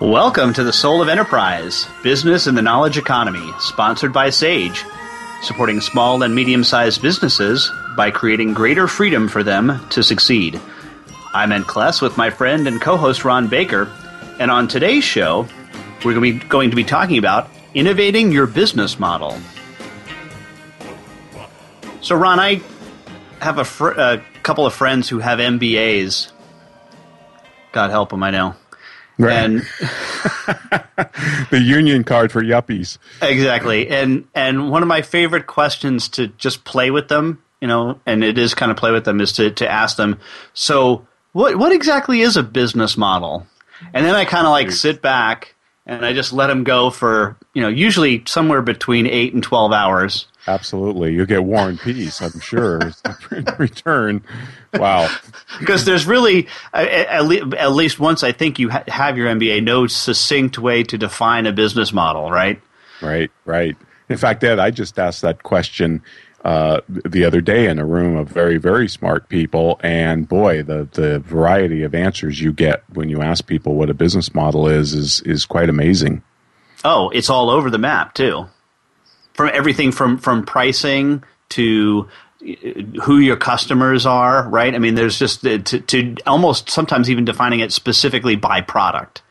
Welcome to the Soul of Enterprise, Business in the Knowledge Economy, sponsored by Sage, supporting small and medium sized businesses by creating greater freedom for them to succeed. I'm Ed Kless with my friend and co host Ron Baker, and on today's show, we're going to, be, going to be talking about innovating your business model. So, Ron, I have a, fr- a couple of friends who have MBAs. God help them, I know. Right. And the union card for yuppies. Exactly. And and one of my favorite questions to just play with them, you know, and it is kind of play with them is to, to ask them, so what what exactly is a business model? And then I kind of like sit back and I just let them go for, you know, usually somewhere between 8 and 12 hours. Absolutely. You get War and Peace, I'm sure, in return. Wow. because there's really, at, at, least once I think you ha- have your MBA, no succinct way to define a business model, right? Right, right. In fact, Ed, I just asked that question uh, the other day in a room of very, very smart people, and boy, the the variety of answers you get when you ask people what a business model is is is quite amazing. Oh, it's all over the map too from everything from from pricing to who your customers are, right? I mean, there's just to, to almost sometimes even defining it specifically by product.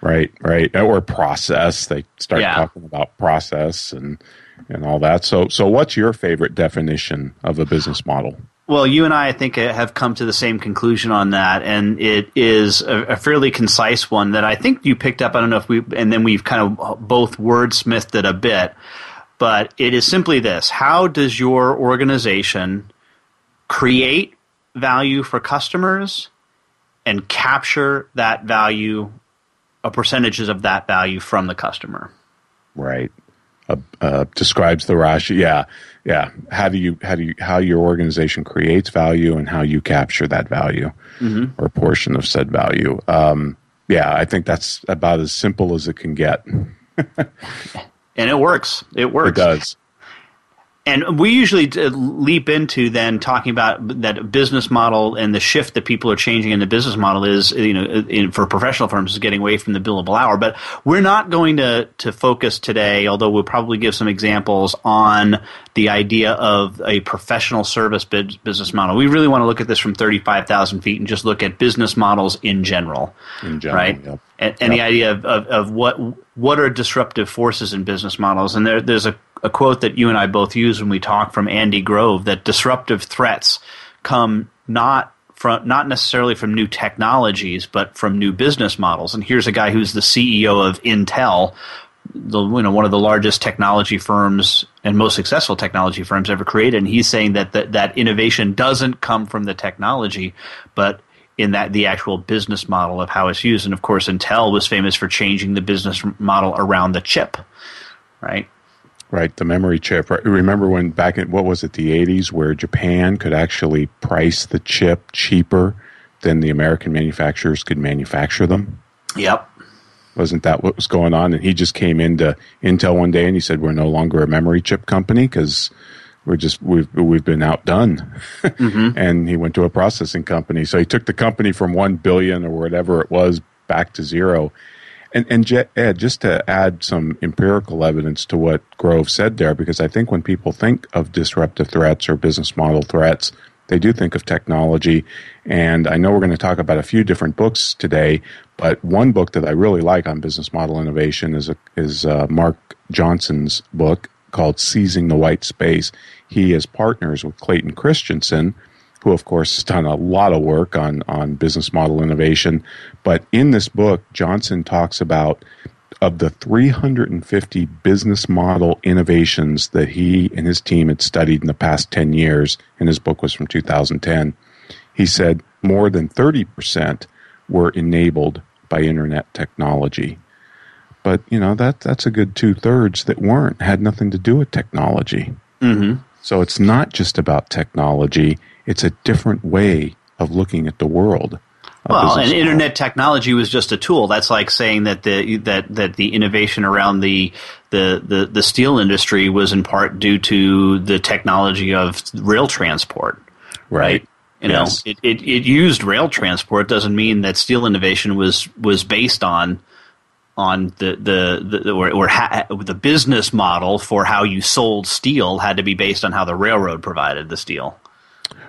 Right, right, or process. They start yeah. talking about process and and all that. So, so what's your favorite definition of a business model? Well, you and I, I think, have come to the same conclusion on that, and it is a, a, fairly concise one that I think you picked up. I don't know if we, and then we've kind of both wordsmithed it a bit but it is simply this how does your organization create value for customers and capture that value a uh, percentages of that value from the customer right uh, uh, describes the rash yeah yeah how do you how do you how your organization creates value and how you capture that value mm-hmm. or portion of said value um, yeah i think that's about as simple as it can get and it works. It works. It does. And we usually uh, leap into then talking about that business model and the shift that people are changing in the business model is, you know, uh, in, for professional firms is getting away from the billable hour. But we're not going to, to focus today, although we'll probably give some examples on the idea of a professional service business model. We really want to look at this from 35,000 feet and just look at business models in general. In general, right? And yep. the idea of, of, of what what are disruptive forces in business models. And there, there's a a quote that you and I both use when we talk from Andy Grove that disruptive threats come not from not necessarily from new technologies, but from new business models. And here's a guy who's the CEO of Intel, the, you know one of the largest technology firms and most successful technology firms ever created. And he's saying that that, that innovation doesn't come from the technology, but in that the actual business model of how it's used. And of course, Intel was famous for changing the business model around the chip, right? Right, the memory chip. Remember when back in what was it, the '80s, where Japan could actually price the chip cheaper than the American manufacturers could manufacture them? Yep. Wasn't that what was going on? And he just came into Intel one day and he said, "We're no longer a memory chip company because we're just we've we've been outdone." Mm-hmm. and he went to a processing company. So he took the company from one billion or whatever it was back to zero and, and Ed, just to add some empirical evidence to what Grove said there, because I think when people think of disruptive threats or business model threats, they do think of technology. And I know we're going to talk about a few different books today, but one book that I really like on business model innovation is a, is uh, Mark Johnson's book called Seizing the White Space. He is partners with Clayton Christensen, who of course has done a lot of work on on business model innovation. But in this book, Johnson talks about of the 350 business model innovations that he and his team had studied in the past 10 years, and his book was from 2010, he said more than 30% were enabled by internet technology. But, you know, that, that's a good two thirds that weren't, had nothing to do with technology. Mm-hmm. So it's not just about technology, it's a different way of looking at the world. Well, and internet technology was just a tool. That's like saying that the that that the innovation around the the the, the steel industry was in part due to the technology of rail transport, right? Right. You know, it, it, it used rail transport. Doesn't mean that steel innovation was was based on on the the, the or, or ha, the business model for how you sold steel had to be based on how the railroad provided the steel.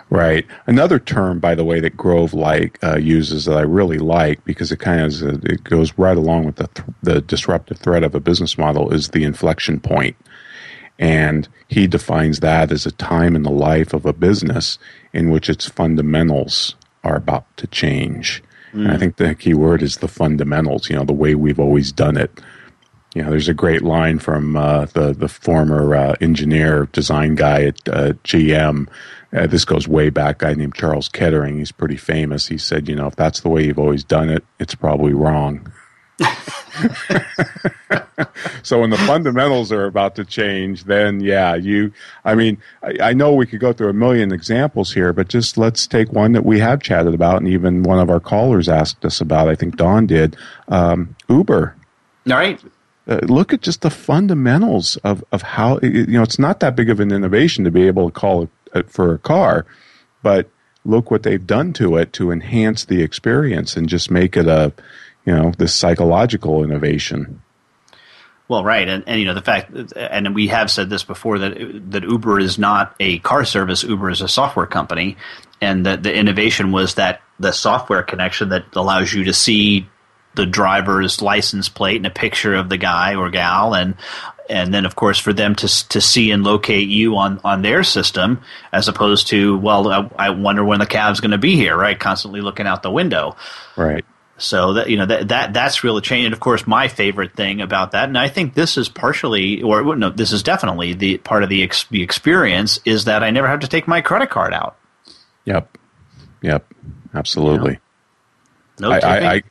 Right. Another term, by the way, that Grove like uh, uses that I really like because it kind of it goes right along with the th- the disruptive threat of a business model is the inflection point, and he defines that as a time in the life of a business in which its fundamentals are about to change. And I think the key word is the fundamentals. You know, the way we've always done it. You know, there's a great line from uh, the the former uh, engineer design guy at uh, GM. Uh, this goes way back. A guy named Charles Kettering. He's pretty famous. He said, you know, if that's the way you've always done it, it's probably wrong. so when the fundamentals are about to change, then yeah, you. I mean, I, I know we could go through a million examples here, but just let's take one that we have chatted about, and even one of our callers asked us about. I think Don did. Um, Uber All right. uh, look at just the fundamentals of, of how you know it's not that big of an innovation to be able to call it uh, for a car but look what they've done to it to enhance the experience and just make it a you know this psychological innovation Well, right, and, and you know the fact, and we have said this before that that Uber is not a car service. Uber is a software company, and that the innovation was that the software connection that allows you to see the driver's license plate and a picture of the guy or gal, and and then of course for them to to see and locate you on on their system, as opposed to well, I, I wonder when the cab's going to be here, right? Constantly looking out the window. right So that you know that that that's really changed. And of course, my favorite thing about that, and I think this is partially, or no, this is definitely the part of the ex- the experience is that I never have to take my credit card out. yep yep absolutely No I, I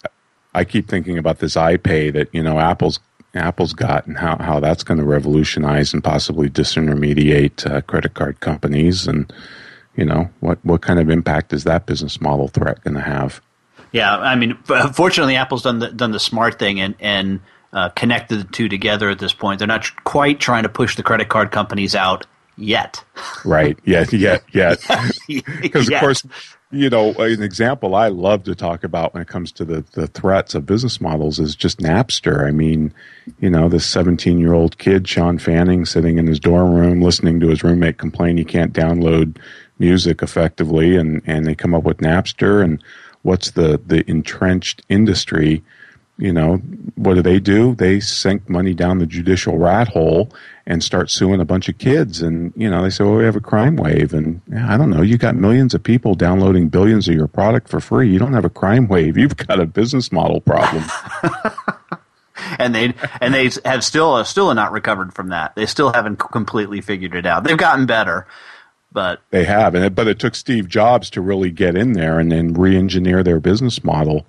I keep thinking about this iPay that you know Apple's Apple's got and how, how that's going to revolutionize and possibly disintermediate uh, credit card companies and you know what what kind of impact is that business model threat going to have? Yeah, I mean, fortunately, Apple's done the done the smart thing and and uh, connected the two together at this point. They're not tr- quite trying to push the credit card companies out yet. Right? Yeah, yeah, yeah. Because of course, you know, an example I love to talk about when it comes to the the threats of business models is just Napster. I mean, you know, this 17 year old kid, Shawn Fanning, sitting in his dorm room listening to his roommate complain he can't download music effectively, and and they come up with Napster, and what's the the entrenched industry? you know, what do they do? They sink money down the judicial rat hole and start suing a bunch of kids. And, you know, they say, well, we have a crime wave. And yeah, I don't know, you got millions of people downloading billions of your product for free. You don't have a crime wave. You've got a business model problem. and they and they have still still not recovered from that. They still haven't completely figured it out. They've gotten better, but they have. And it, but it took Steve Jobs to really get in there and then re engineer their business model.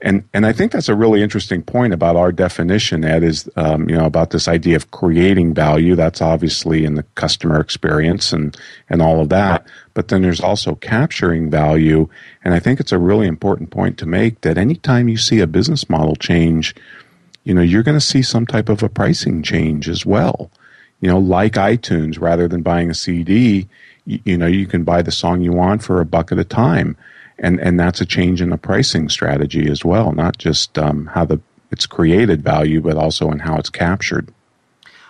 And, and I think that's a really interesting point about our definition, Ed, is, um, you know, about this idea of creating value. That's obviously in the customer experience and, and all of that. But then there's also capturing value. And I think it's a really important point to make that anytime you see a business model change, you know, you're going to see some type of a pricing change as well. You know, like iTunes, rather than buying a CD, you, you know, you can buy the song you want for a buck at a time and and that's a change in the pricing strategy as well, not just um, how the it's created value, but also in how it's captured.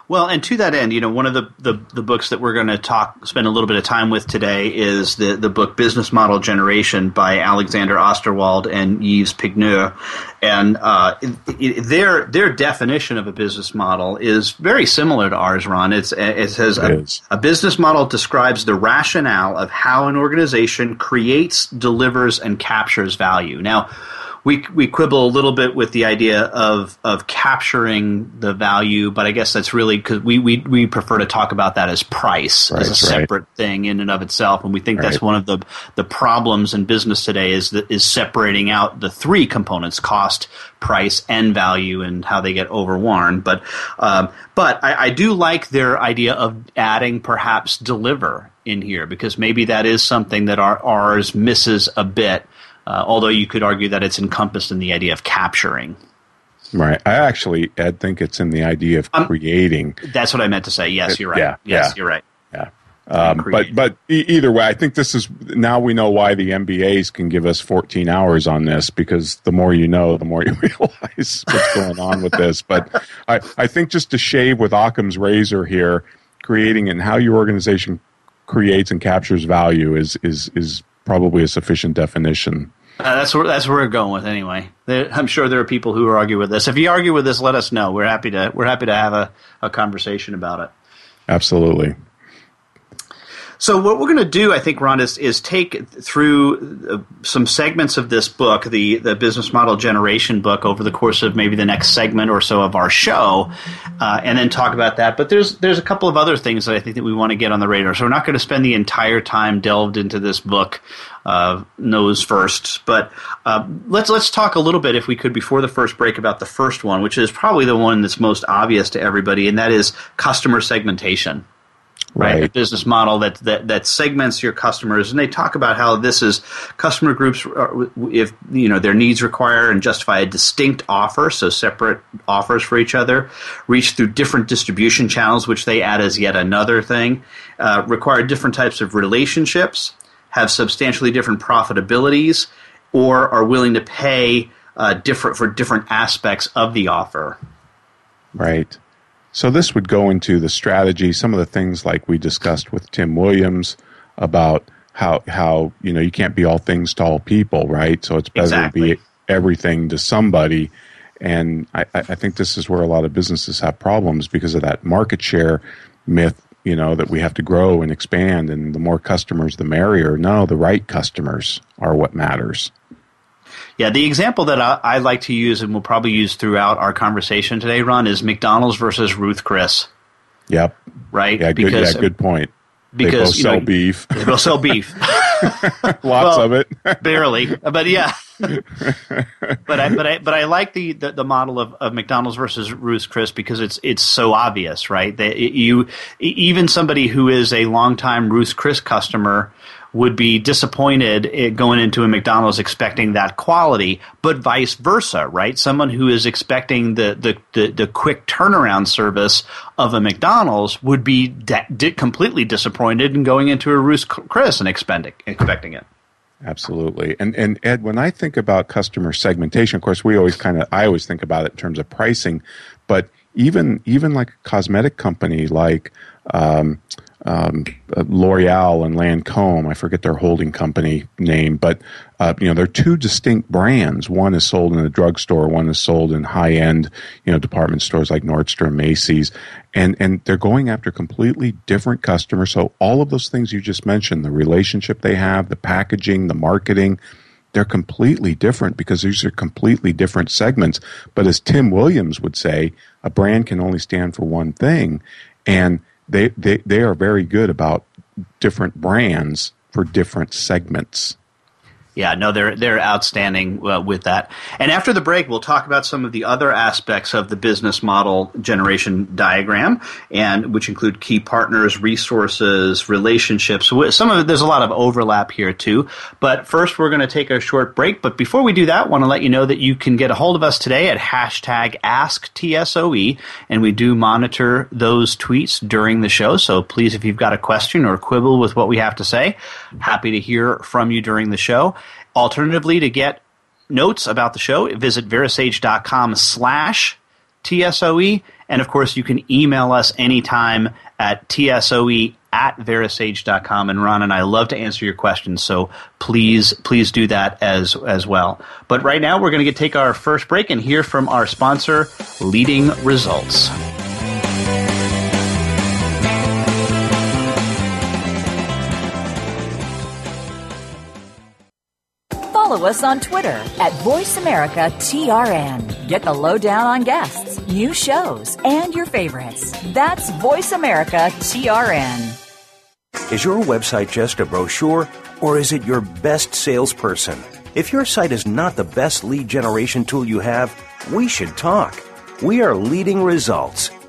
Well, and to that end, you know, one of the, the, the books that we're going to talk, spend a little bit of time with today is the, the book Business Model Generation by Alexander Osterwalder and Yves Pigneur. And uh, it, it, their their definition of a business model is very similar to ours, Ron. It's, it says It a, a business model describes the rationale of how an organization creates, delivers, and captures value. Now, we we quibble a little bit with the idea of of capturing the value, but I guess that's really because we, we we prefer to talk about that as price as a Price, right. separate thing in and of itself, and we think that's one of the the problems in business today is that is separating out the three components: cost, price, and value, and how they get overworn. But um, but I, I do like their idea of adding perhaps deliver in here because maybe that is something that our ours misses a bit. Uh, although you could argue that it's encompassed in the idea of capturing. Right. I actually, Ed, think it's in the idea of Um, creating. That's what I meant to say. Yes, you're right. Yeah, yes, yeah. you're right. Yeah. Um, but but e- either way, I think this is now we know why the MBAs can give us 14 hours on this because the more you know, the more you realize what's going on with this. But I, I think just to shave with Occam's razor here, creating and how your organization creates and captures value is is is probably a sufficient definition. Uh, that's where that's where we're going with anyway. There, I'm sure there are people who argue with this. If you argue with this, let us know. We're happy to we're happy to have a, a conversation about it. Absolutely. So what we're going to do, I think, Ron, is, is take through uh, some segments of this book, the the business model generation book, over the course of maybe the next segment or so of our show, uh, and then talk about that. But there's there's a couple of other things that I think that we want to get on the radar. So we're not going to spend the entire time delved into this book uh, nose first, but uh, let's let's talk a little bit, if we could, before the first break, about the first one, which is probably the one that's most obvious to everybody, and that is customer segmentation right? A Right. business model that, that that segments your customers, and they talk about how this is customer groups are, if you know their needs require and justify a distinct offer, so separate offers for each other, reach through different distribution channels, which they add as yet another thing, uh, require different types of relationships, have substantially different profitabilities, or are willing to pay uh, different for different aspects of the offer. Right. So this would go into the strategy, some of the things like we discussed with Tim Williams about how how you know you can't be all things to all people, right? So it's better Exactly. to be everything to somebody. And I, I I think this is where a lot of businesses have problems because of that market share myth, you know, that we have to grow and expand and the more customers the merrier. No, the right customers are what matters. Yeah, the example that I, I like to use and we'll probably use throughout our conversation today, Ron, is McDonald's versus Ruth Chris, Yep. right? Yeah, good yeah, good point. they because, both you sell know, beef. They both sell beef, Lots Well, of it. barely, but yeah. but I but I but I like the, the, the model of, of McDonald's versus Ruth Chris because it's it's so obvious, right? That it- you even somebody who is a longtime Ruth Chris customer would be disappointed going into a McDonald's expecting that quality, but vice versa, right? Someone who is expecting the the, the, the quick turnaround service of a McDonald's would be de- di- completely disappointed in going into a Ruth Chris and expecting expecting it. Absolutely. And and Ed, when I think about customer segmentation, of course, we always kind of I always think about it in terms of pricing, but even even like a cosmetic company like um, um, L'Oreal and Lancome, I forget their holding company name, but uh, you know they're two distinct brands. One is sold in a drugstore, one is sold in high end, you know, department stores like Nordstrom, Macy's, and and they're going after completely different customers. So all of those things you just mentioned, the relationship they have, the packaging, the marketing, they're completely different because these are completely different segments. But as Tim Williams would say, a brand can only stand for one thing, and they they, they are very good about different brands for different segments. Yeah, no, they're they're outstanding uh, with that. And after the break, we'll talk about some of the other aspects of the business model generation diagram, and which include key partners, resources, relationships. Some of it, there's a lot of overlap here too. But first, we're going to take a short break. But before we do that, want to let you know that you can get a hold of us today at hashtag AskTSOE, and we do monitor those tweets during the show. So please, if you've got a question or quibble with what we have to say, happy to hear from you during the show. Alternatively, to get notes about the show, visit verasage.com slash TSOE. And of course, you can email us anytime at TSOE at verasage.com. And Ron and I love to answer your questions. So please, please do that as, as well. But right now, we're going to take our first break and hear from our sponsor, Leading Results. Follow us on Twitter at VoiceAmericaTRN. Get the lowdown on guests, new shows, and your favorites. That's VoiceAmericaTRN. Is your website just a brochure, or is it your best salesperson? If your site is not the best lead generation tool you have, we should talk. We are leading results.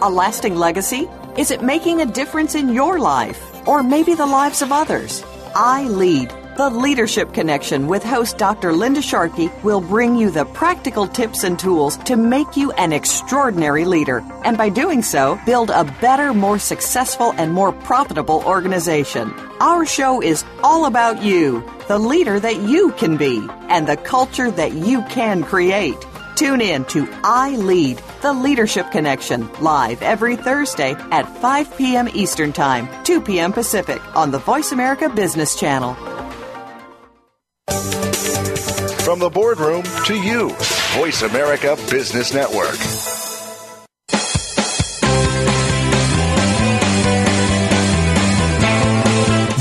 A lasting legacy? Is it making a difference in your life? or maybe the lives of others. I Lead, the Leadership Connection with host Dr. Linda Sharkey will bring you the practical tips and tools to make you an extraordinary leader. And by doing so, build a better, more successful, and more profitable organization. Our show is all about you, the leader that you can be, and the culture that you can create. Tune in to I Lead, the Leadership Connection, live every Thursday at 5 p.m. Eastern Time, 2 p.m. Pacific on the Voice America Business Channel. From the boardroom to you, Voice America Business Network.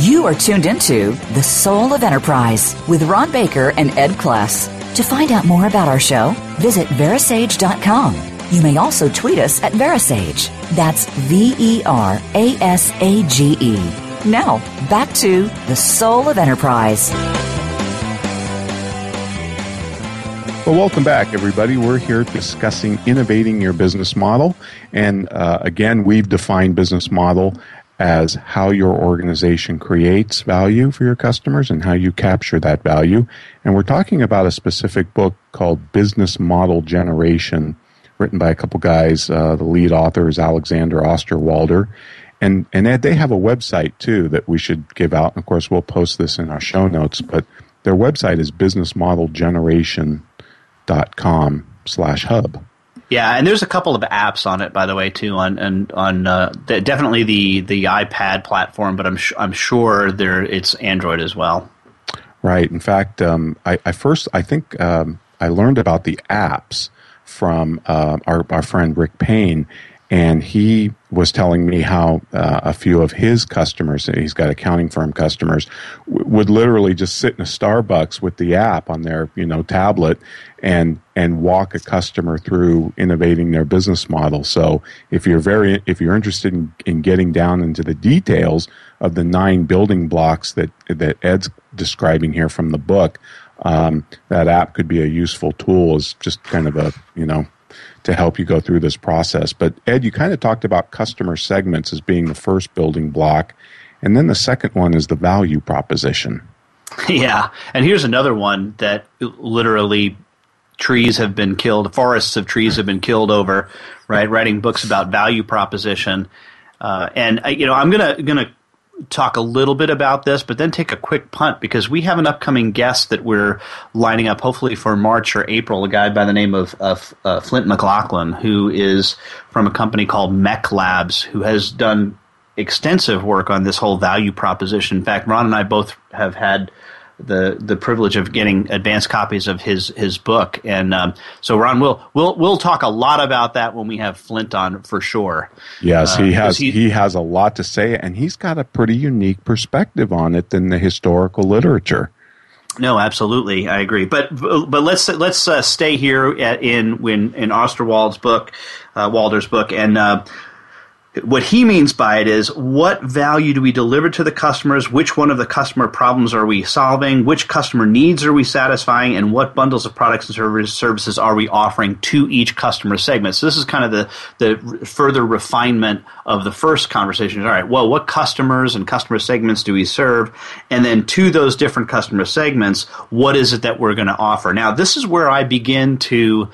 You are tuned into The Soul of Enterprise with Ron Baker and Ed Kless. To find out more about our show, visit verasage.com. You may also tweet us at Verasage. That's V E R A S A G E. Now, back to the soul of enterprise. Well, welcome back, everybody. We're here discussing innovating your business model. And uh, again, we've defined business model as how your organization creates value for your customers and how you capture that value. And we're talking about a specific book called Business Model Generation, written by a couple guys. Uh, the lead author is Alexander Osterwalder. And, and they have a website too that we should give out. And of course, we'll post this in our show notes, but their website is businessmodelgeneration.com slash hub. Yeah, and there's a couple of apps on it, by the way, too. On and on, uh, the, definitely the the iPad platform, but I'm sh- I'm sure there it's Android as well. Right. In fact, um, I, I, first I think um, I learned about the apps from uh, our our friend Rick Payne, and he was telling me how uh, a few of his customers, he's got accounting firm customers, w- would literally just sit in a Starbucks with the app on their you know tablet and and walk a customer through innovating their business model. So if you're very if you're interested in, in getting down into the details of the nine building blocks that that Ed's describing here from the book, um, that app could be a useful tool as just kind of a you know to help you go through this process. But Ed, you kind of talked about customer segments as being the first building block, and then the second one is the value proposition. Yeah, and here's another one that literally trees have been killed, forests of trees have been killed over, right? Writing books about value proposition, uh, and uh, you know I'm gonna gonna talk a little bit about this, but then take a quick punt because we have an upcoming guest that we're lining up, hopefully for March or April. A guy by the name of, of uh, Flint McLaughlin, who is from a company called MECLABS, who has done extensive work on this whole value proposition. In fact, Ron and I both have had the the privilege of getting advanced copies of his his book, and um, so Ron, we'll we'll we'll talk a lot about that when we have Flint on for sure. Yes, he uh, has he, he has a lot to say, and he's got a pretty unique perspective on it than the historical literature. No, absolutely, I agree. But but let's let's uh, stay here at, in when in Osterwald's book, uh, Walder's book, and uh, what he means by it is what value do we deliver to the customers? Which one of the customer problems are we solving? Which customer needs are we satisfying? And what bundles of products and services are we offering to each customer segment? So this is kind of the, the further refinement of the first conversation. All right, well, what customers and customer segments do we serve? And then to those different customer segments, what is it that we're going to offer? Now, this is where I begin to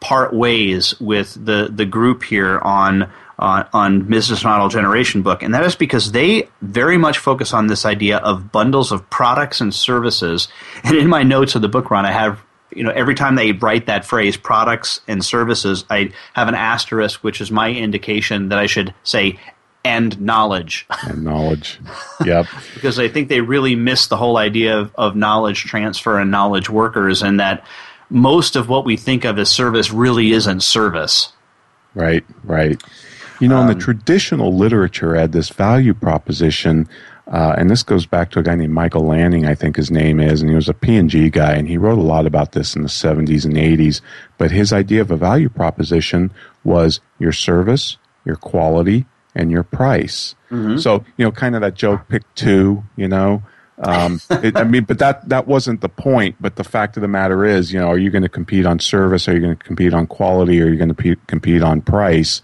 part ways with the, the group here on on, on business model generation book, and that is because they very much focus on this idea of bundles of products and services. And in my notes of the book run, I have you know every time they write that phrase products and services, I have an asterisk, which is my indication that I should say and knowledge. And knowledge. Yep. because I think they really miss the whole idea of, of knowledge transfer and knowledge workers, and that most of what we think of as service really isn't service. Right, right. You know, um, in the um, traditional literature, had this value proposition, uh, and this goes back to a guy named Michael Lanning, I think his name is, and he was a P&G guy, and he wrote a lot about this in the 70s and 80s. But his idea of a value proposition was your service, your quality, and your price. Mm-hmm. So, you know, kind of that joke, pick two, you know. Um, it, I mean, but that that wasn't the point. But the fact of the matter is, you know, are you going to compete on service? Are you going to compete on quality? Are you going to pe- compete on price?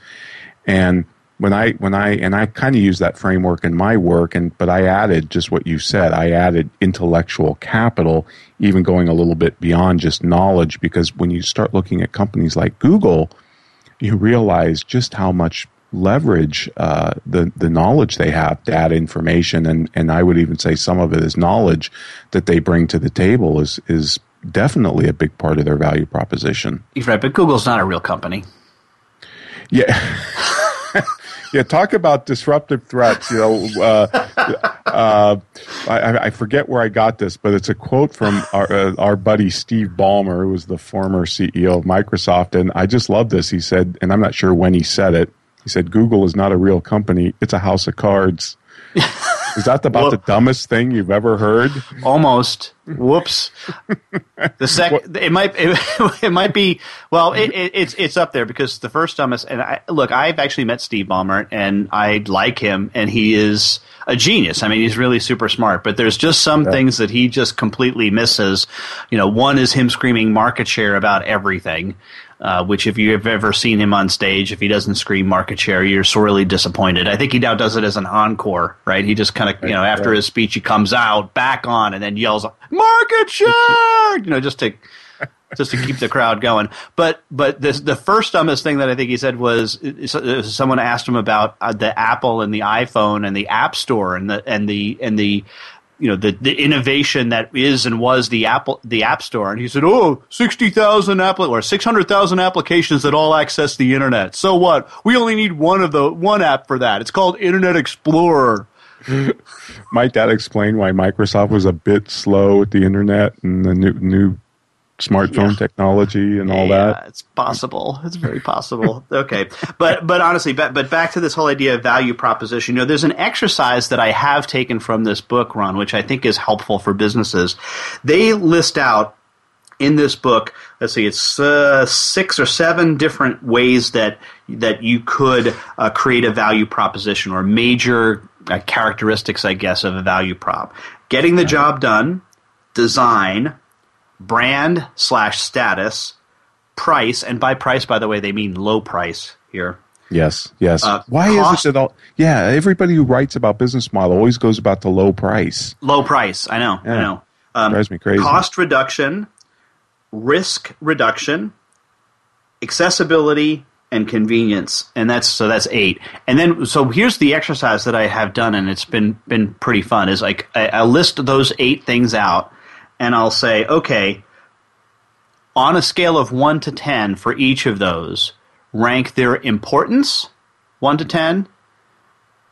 And when I when I and I kind of use that framework in my work, and but I added just what you said. I added intellectual capital, even going a little bit beyond just knowledge, because when you start looking at companies like Google, you realize just how much leverage uh, the the knowledge they have, data information, and and I would even say some of it is knowledge that they bring to the table is is definitely a big part of their value proposition. Right, but Google's not a real company. Yeah. yeah, talk about disruptive threats. You know, uh, uh, I, I, forget where I got this, but it's a quote from our, uh, our buddy Steve Ballmer, who was the former CEO of Microsoft, and I just love this. He said, and I'm not sure when he said it. He said, "Google is not a real company; it's a house of cards." Is that about the dumbest thing you've ever heard? Almost. Whoops. The second, it might, it, it, might be. Well, it, it, it's it's up there because the first dumbest. And I, look, I've actually met Steve Ballmer, and I like him, and he is a genius. I mean, he's really super smart. But there's just some yeah. things that he just completely misses. You know, one is him screaming market share about everything. Uh, which if you've ever seen him on stage, if he doesn't scream market share, you're sorely disappointed. I think he now does it as an encore, right? He just kind of, you know, after his speech, he comes out back on and then yells market share, you know, just to just to keep the crowd going. But but the the first dumbest thing that I think he said was someone asked him about uh, the Apple and the iPhone and the App Store and the and the and the you know the the innovation that is and was the Apple the App Store, and he said, "Oh, sixty thousand apple or six hundred thousand applications that all access the internet. So what? We only need one of the one app for that. It's called Internet Explorer." Might that explain why Microsoft was a bit slow with the internet and the new new smartphone yeah. technology and all yeah, that. It's possible. It's very possible. okay, but but honestly, but but back to this whole idea of value proposition. You know, there's an exercise that I have taken from this book, Ron, which I think is helpful for businesses. They list out in this book. Let's see, it's uh, six or seven different ways that that you could uh, create a value proposition or major uh, characteristics, I guess, of a value prop. Getting the job done, design, brand slash status, price, and by price, by the way, they mean low price here. Yes, yes. Uh, Why cost, is it that all? Yeah, everybody who writes about business model always goes about the low price. Low price. I know. Yeah. I know. Um, drives me crazy. Cost reduction, risk reduction, accessibility, and convenience, and that's so that's eight. And then so here's the exercise that I have done, and it's been been pretty fun. Is like I, I list those eight things out, and I'll say, okay, on a scale of 1 to 10 for each of those, rank their importance, 1 to 10,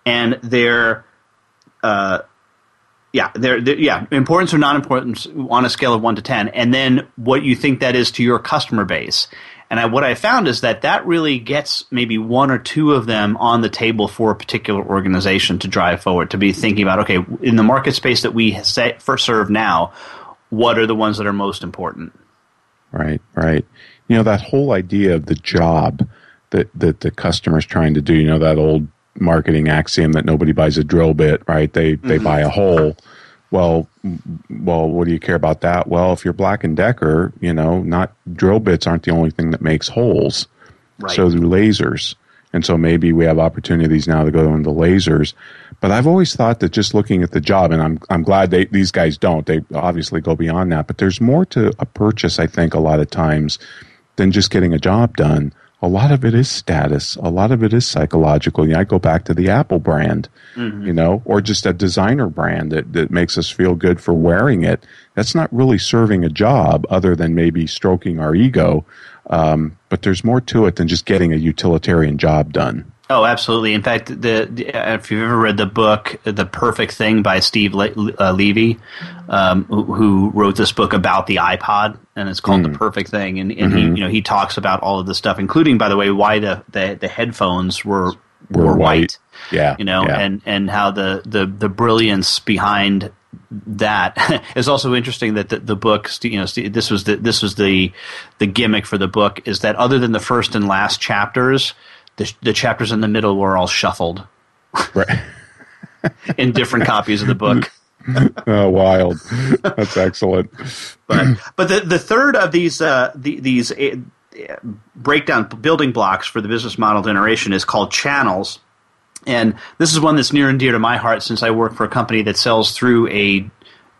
and their, uh, yeah, their, their, yeah, importance or non-importance on a scale of 1 to 10, and then what you think that is to your customer base. And I, what I found is that that really gets maybe one or two of them on the table for a particular organization to drive forward, to be thinking about, okay, in the market space that we say, first serve now, what are the ones that are most important. Right, right. You know, that whole idea of the job, that that the customer's trying to do. You know that old marketing axiom that nobody buys a drill bit, right? They they mm-hmm. buy a hole. Well, well, what do you care about that? Well, if you're Black and Decker, you know, not drill bits aren't the only thing that makes holes. Right. So do lasers. And so maybe we have opportunities now to go into lasers. But I've always thought that just looking at the job, and I'm I'm glad they, these guys don't. They obviously go beyond that. But there's more to a purchase, I think, a lot of times than just getting a job done. A lot of it is status. A lot of it is psychological. You know, I go back to the Apple brand, mm-hmm. you know, or just a designer brand that, that makes us feel good for wearing it. That's not really serving a job other than maybe stroking our ego um, but there's more to it than just getting a utilitarian job done. Oh, absolutely. In fact, the, the, if you've ever read the book "The Perfect Thing" by Steve Le- uh, Levy, um, who, who, wrote this book about the iPod, and it's called mm. "The Perfect Thing," and, and mm-hmm. he, you know, he talks about all of this stuff, including, by the way, why the the, the headphones were were, were white. white. Yeah, you know, yeah. and and how the the the brilliance behind that is also interesting that the, the book you know this was the this was the the gimmick for the book is that other than the first and last chapters the, the chapters in the middle were all shuffled. Right. In different copies of the book. Oh wild. That's excellent. But but the the third of these uh the, these uh, breakdown building blocks for the business model generation is called channels. And this is one that's near and dear to my heart since I work for a company that sells through a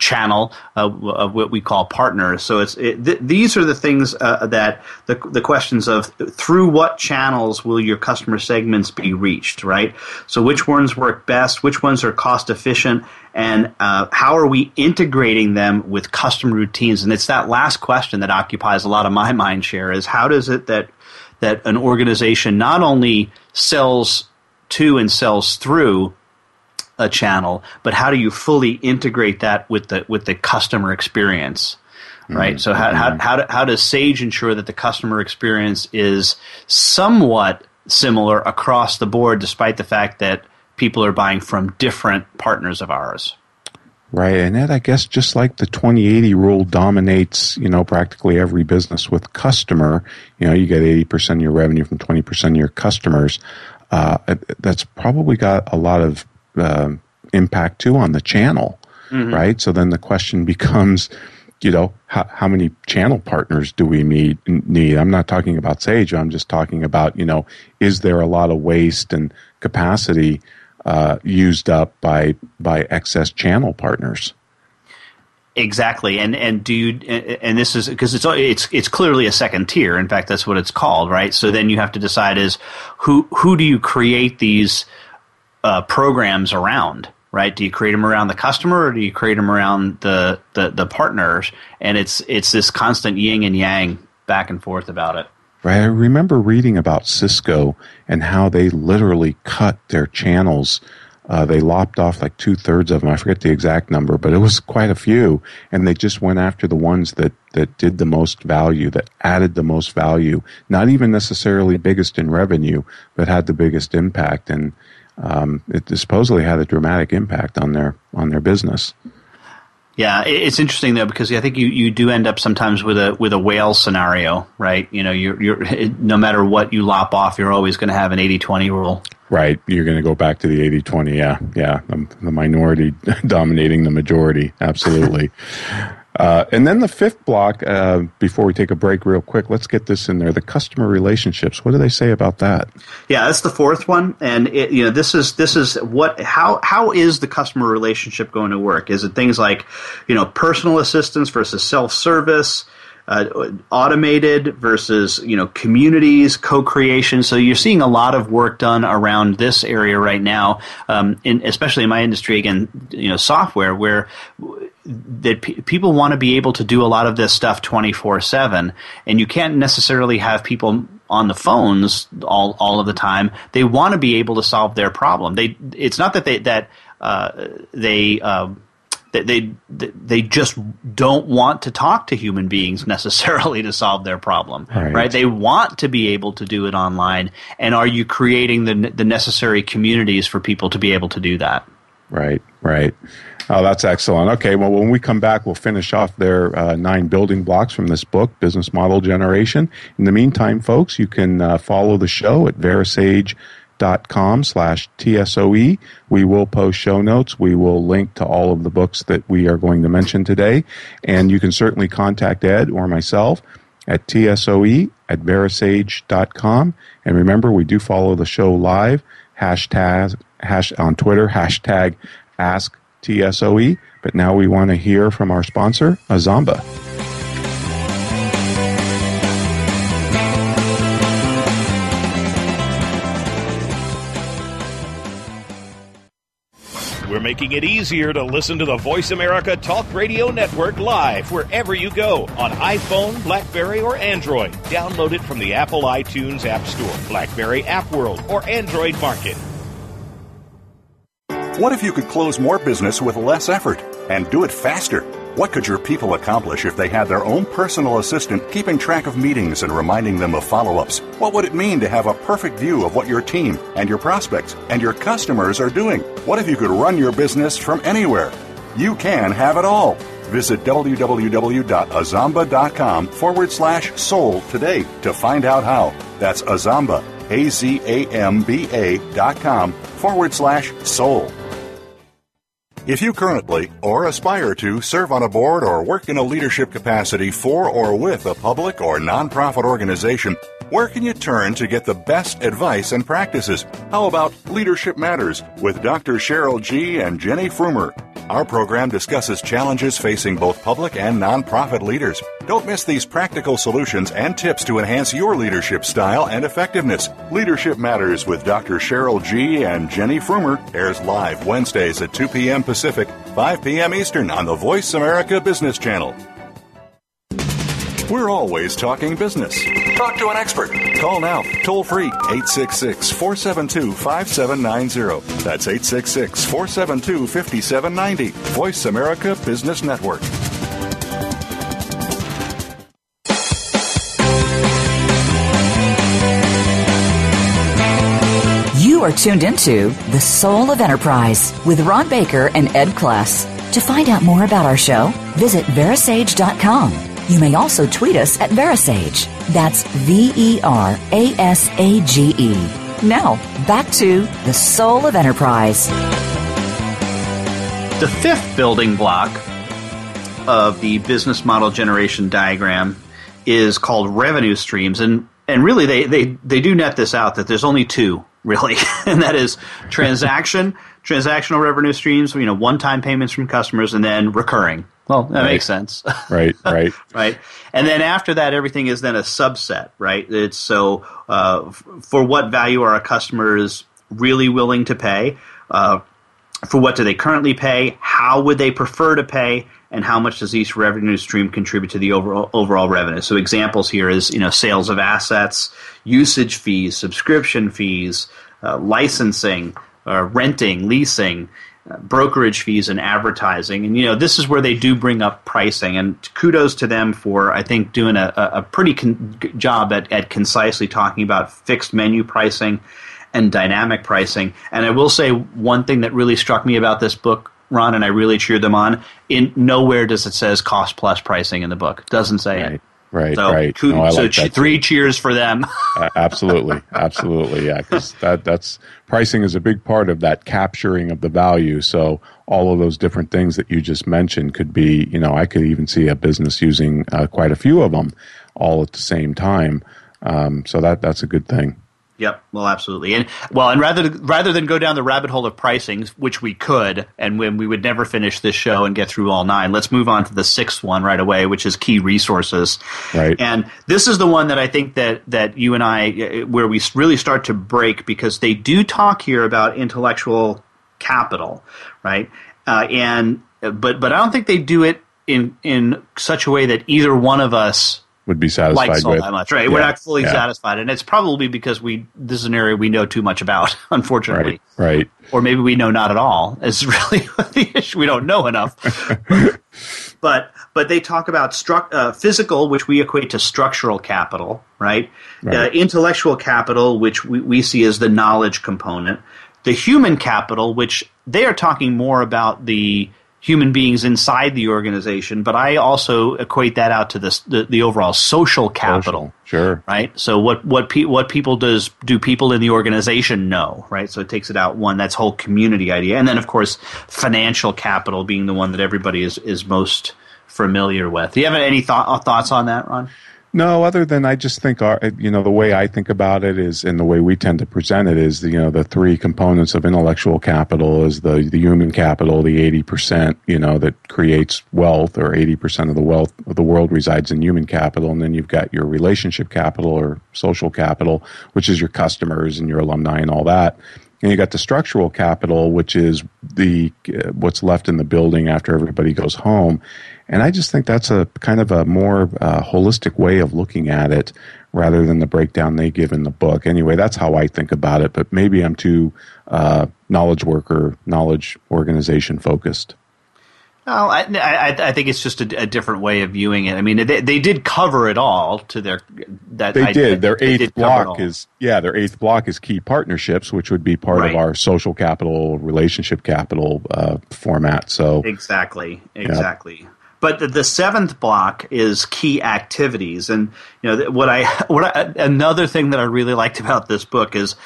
channel uh, of what we call partners. So it's it, th- these are the things uh, that the the questions of through what channels will your customer segments be reached, right? So which ones work best, which ones are cost efficient, and uh, how are we integrating them with custom routines? And it's that last question that occupies a lot of my mind share: is how does it that that an organization not only sells to and sells through a channel, but how do you fully integrate that with the with the customer experience? Right. Mm-hmm. So how, how how how does Sage ensure that the customer experience is somewhat similar across the board, despite the fact that people are buying from different partners of ours? Right, and that I guess just like the 2080 rule dominates, you know, practically every business with customer, you know, you get 80% of your revenue from 20% of your customers uh, that's probably got a lot of uh, impact too on the channel, mm-hmm. right? So then the question becomes, you know, how, how many channel partners do we need, need? I'm not talking about Sage. I'm just talking about, you know, is there a lot of waste and capacity uh, used up by by excess channel partners? Exactly, and and do you and this is because it's it's it's clearly a second tier. In fact, that's what it's called, right? So then you have to decide is who who do you create these uh, programs around, right? Do you create them around the customer or do you create them around the, the the partners? And it's it's this constant yin and yang back and forth about it. Right. I remember reading about Cisco and how they literally cut their channels uh, they lopped off like two thirds of them. I forget the exact number, but it was quite a few. And they just went after the ones that, that did the most value, that added the most value, not even necessarily biggest in revenue, but had the biggest impact. And um, it supposedly had a dramatic impact on their on their business. Yeah, it's interesting though because I think you, you do end up sometimes with a with a whale scenario, right? You know, you're you're no matter what you lop off, you're always going to have an 80-20 rule. Right, you're going to go back to the 80-20. Yeah, yeah, the, the minority dominating the majority. Absolutely. Uh, and then the fifth block, uh, before we take a break, real quick, let's get this in there. The customer relationships. What do they say about that? Yeah, that's the fourth one, and it, you know this is this is what how how is the customer relationship going to work? Is it things like you know personal assistance versus self service? Uh, automated versus you know communities co-creation so you're seeing a lot of work done around this area right now um, in, especially in my industry again you know software where that pe- people want to be able to do a lot of this stuff 24/7 and you can't necessarily have people on the phones all all of the time they want to be able to solve their problem they it's not that they that uh, they uh, they they just don't want to talk to human beings necessarily to solve their problem right. right. they want to be able to do it online and are you creating the the necessary communities for people to be able to do that right, right. Oh, that's excellent. Okay, well, when we come back, we'll finish off their uh, nine building blocks from this book, Business Model Generation. In the meantime, folks, you can uh, follow the show at verasage.com slash TSOE. We will post show notes. We will link to all of the books that we are going to mention today. And you can certainly contact Ed or myself at TSOE at verasage.com. And remember, we do follow the show live, hashtag, hash, on Twitter, hashtag ask TSOE. But now we want to hear from our sponsor, Azamba. We're making it easier to listen to the Voice America Talk Radio Network live wherever you go on iPhone, Blackberry, or Android. Download it from the Apple iTunes App Store, Blackberry App World, or Android Market. What if you could close more business with less effort and do it faster? What could your people accomplish if they had their own personal assistant keeping track of meetings and reminding them of follow ups? What would it mean to have a perfect view of what your team and your prospects and your customers are doing? What if you could run your business from anywhere? You can have it all. Visit www.azamba.com forward slash soul today to find out how. That's Azamba, A Z A M B A dot com forward slash soul. If you currently or aspire to serve on a board or work in a leadership capacity for or with a public or nonprofit organization, where can you turn to get the best advice and practices? How about Leadership Matters with Dr. Cheryl G. and Jenny Frumer? Our program discusses challenges facing both public and nonprofit leaders. Don't miss these practical solutions and tips to enhance your leadership style and effectiveness. Leadership Matters with Dr. Cheryl G. and Jenny Frumer airs live Wednesdays at 2 p.m. Pacific, 5 p.m. Eastern on the Voice America Business Channel. We're always talking business. Talk to an expert. Call now, toll free, 866 472 5790. That's 866 472 5790. Voice America Business Network. You are tuned into The Soul of Enterprise with Ron Baker and Ed Kless. To find out more about our show, visit verasage.com. You may also tweet us at Verasage. That's V E R A S A G E. Now, back to The Soul of Enterprise. The fifth building block of the business model generation diagram is called revenue streams. And, and really, they, they, they do net this out that there's only two, really. and that is transaction, transactional revenue streams, you know, one time payments from customers, and then recurring. Well, that Right. makes sense. Right, right. right? And then after that, everything is then a subset, right? It's so uh, f- for what value are our customers really willing to pay? Uh, for what do they currently pay? How would they prefer to pay? And how much does each revenue stream contribute to the overall overall revenue? So examples here is you know sales of assets, usage fees, subscription fees, uh, licensing, uh, renting, leasing, uh, brokerage fees, and advertising. And you know this is where they do bring up pricing. And kudos to them for I think doing a, a pretty con- job at, at concisely talking about fixed menu pricing and dynamic pricing. And I will say one thing that really struck me about this book, Ron, and I really cheered them on. In nowhere does it says cost plus pricing in the book. Doesn't say Right, it. right, So, right. No, so like che- three cheers for them. Uh, absolutely, absolutely, yeah. Because that that's pricing is a big part of that capturing of the value. So all of those different things that you just mentioned could be, you know, I could even see a business using uh, quite a few of them all at the same time. Um, so that that's a good thing. Yep. Well, absolutely. And well, and rather rather than go down the rabbit hole of pricing, which we could, and when we would never finish this show and get through all nine, let's move on to the sixth one right away, which is key resources. Right. And this is the one that I think that that you and I, uh, where we really start to break because they do talk here about intellectual capital, right? Uh, and but but I don't think they do it in in such a way that either one of us Would be satisfied likes all with that much, right? We're not fully yeah. satisfied, and it's probably because we this is an area we know too much about, unfortunately, Right, right. or maybe we know not at all. Is really the issue. We don't know enough. but but they talk about struc- uh, physical, which we equate to structural capital, right? Right. Uh, intellectual capital, which we, we see as the knowledge component. the human capital, which they are talking more about the human beings inside the organization, but I also equate that out to this, the, the overall social capital. Social, sure. Right. So what what pe- what people does do people in the organization know? Right. So it takes it out one that's whole community idea, and then of course financial capital being the one that everybody is is most familiar with. Do you have any thought, thoughts on that, Ron? No, other than I just think our, you know, the way I think about it is, and the way we tend to present it is, you know, the three components of intellectual capital is the the human capital, the eighty percent, you know, that creates wealth, or eighty percent of the wealth of the world resides in human capital, and then you've got your relationship capital or social capital, which is your customers and your alumni and all that, and you got the structural capital, which is the uh, what's left in the building after everybody goes home. And I just think that's a kind of a more uh, holistic way of looking at it rather than the breakdown they give in the book. Anyway, that's how I think about it, but maybe I'm too uh, knowledge worker, knowledge organization focused. Oh, I, I, I, think it's just a, a, different way of viewing it. I mean, they, they did cover it all to their that they I, did. Their eighth did block is yeah, their eighth block is key partnerships, which would be part right. of our social capital, relationship capital uh, format. So exactly, exactly. Yeah. But the, the, seventh block is key activities, and you know what I what I, another thing that I really liked about this book is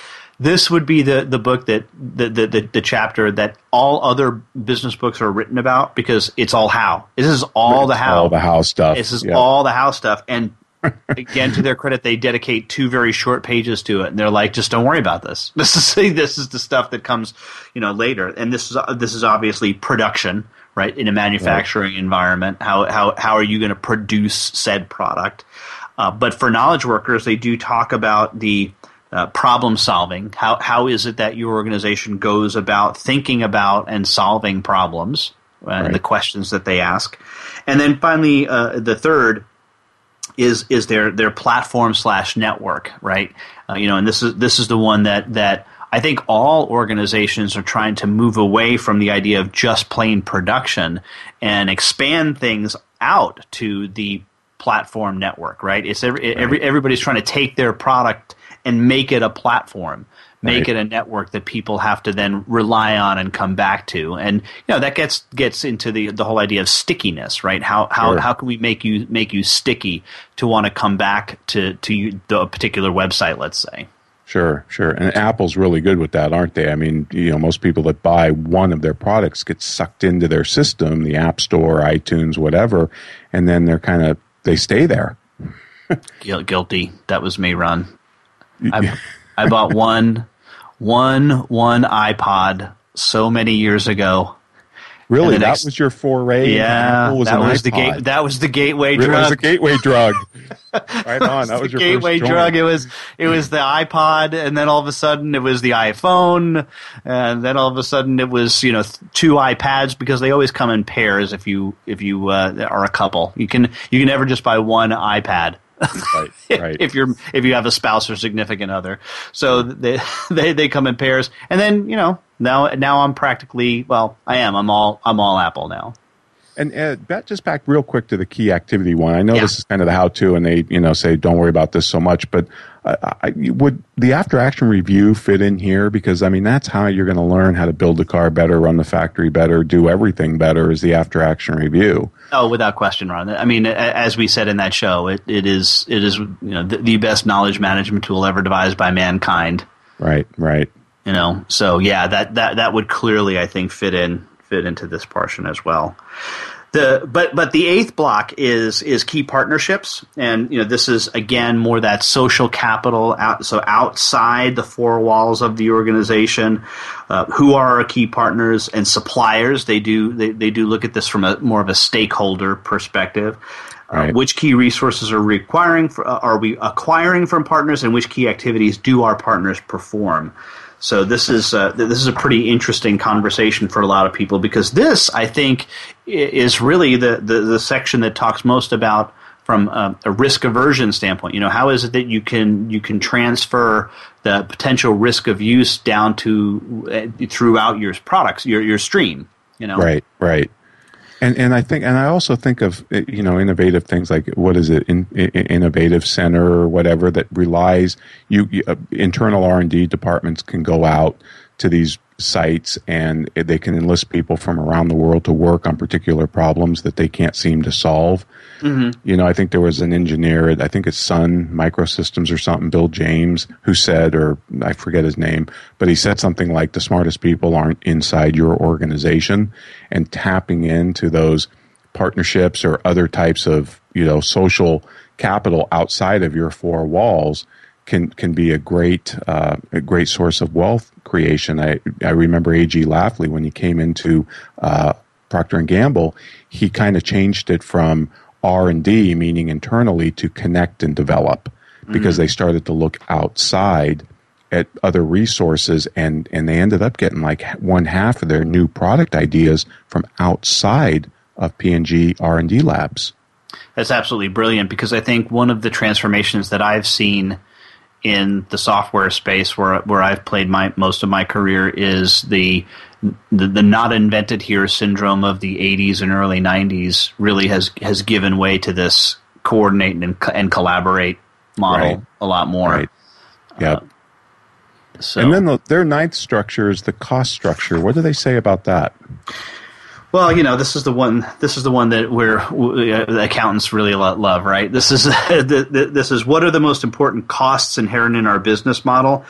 this would be the, the book that the, the, the, chapter that all other business books are written about because it's all how. This is all it's the how. All the how stuff. This is yeah. all the how stuff. And again, to their credit, they dedicate two very short pages to it, and they're like, "Just don't worry about this. This is this is the stuff that comes, you know, later." And this is this is obviously production, right, in a manufacturing right. environment. How how how are you going to produce said product? Uh, but for knowledge workers, they do talk about the uh, problem solving. How how is it that your organization goes about thinking about and solving problems uh, right. and the questions that they ask, and then finally uh, the third is is their their platform slash network, right? Uh, you know, and this is this is the one that that. I think all organizations are trying to move away from the idea of just plain production and expand things out to the platform network, right? It's every, right. every everybody's trying to take their product and make it a platform make right. it a network that people have to then rely on and come back to and you know that gets gets into the the whole idea of stickiness right how how sure. how can we make you make you sticky to want to come back to to the particular website let's say Sure, sure. And Apple's really good with that, aren't they? I mean, you know, most people that buy one of their products get sucked into their system, the App Store, iTunes, whatever, and then they're kind of they stay there. Guilty. That was me, Ron. I, I bought one, one, one iPod so many years ago. Really, that was your foray. Yeah, was that was iPod. the gate. That was the gateway drug. It was a gateway drug. right on. That was your gateway drug. It was it was the iPod, and then all of a sudden it was the iPhone, and then all of a sudden it was you know two iPads because they always come in pairs. If you if you uh, are a couple, you can you can never just buy one iPad right, right. if you're if you have a spouse or significant other. So they, they they come in pairs, and then you know now now I'm practically well I am I'm all I'm all Apple now. And uh, just back real quick to the key activity one. I know yeah. this is kind of the how-to, and they you know say don't worry about this so much, but uh, I, would the after-action review fit in here? Because I mean that's how you're going to learn how to build the car better, run the factory better, do everything better. Is the after-action review? Oh, without question, Ron. I mean, as we said in that show, it, it is it is you know the, the best knowledge management tool ever devised by mankind. Right, right. You know, so yeah, that that that would clearly, I think, fit in fit into this portion as well. The, but but the eighth block is is key partnerships, and you know this is again more that social capital out so outside the four walls of the organization. Uh, who are our key partners and suppliers? They do they, they do look at this from a more of a stakeholder perspective. Uh, right. Uh, which key resources are requiring for, uh, are we acquiring from partners, and which key activities do our partners perform? So this is uh, this is a pretty interesting conversation for a lot of people because this, I think, is really the the, the section that talks most about from a, a, risk aversion standpoint. You know, how is it that you can you can transfer the potential risk of use down to uh, throughout your products, your your stream. You know, right, right. And and I think and I also think of you know innovative things like what is it in, in, innovative center or whatever that relies you, you uh, internal R and D departments can go out to these sites and they can enlist people from around the world to work on particular problems that they can't seem to solve. Mm-hmm. You know, I think there was an engineer I think it's Sun Microsystems or something, Bill James, who said, or I forget his name, but he said something like the smartest people aren't inside your organization and tapping into those partnerships or other types of, you know, social capital outside of your four walls can can be a great uh, a great source of wealth creation. I I remember A.G. Lafley when he came into uh, Procter and Gamble, he kind of changed it from R and D, meaning internally, to connect and develop, because mm-hmm. they started to look outside at other resources, and and they ended up getting like one half of their new product ideas from outside of P&G R and D labs. That's absolutely brilliant because I think one of the transformations that I've seen in the software space where where I've played my most of my career is the the, the not invented here syndrome of the 80s and early 90s really has has given way to this coordinate and, and collaborate model right. a lot more. Right. Yeah. Uh, so. And then the, their ninth structure is the cost structure. What do they say about that? Well, you know, this is the one. This is the one that we're uh, accountants really love, right? This is this is what are the most important costs inherent in our business model,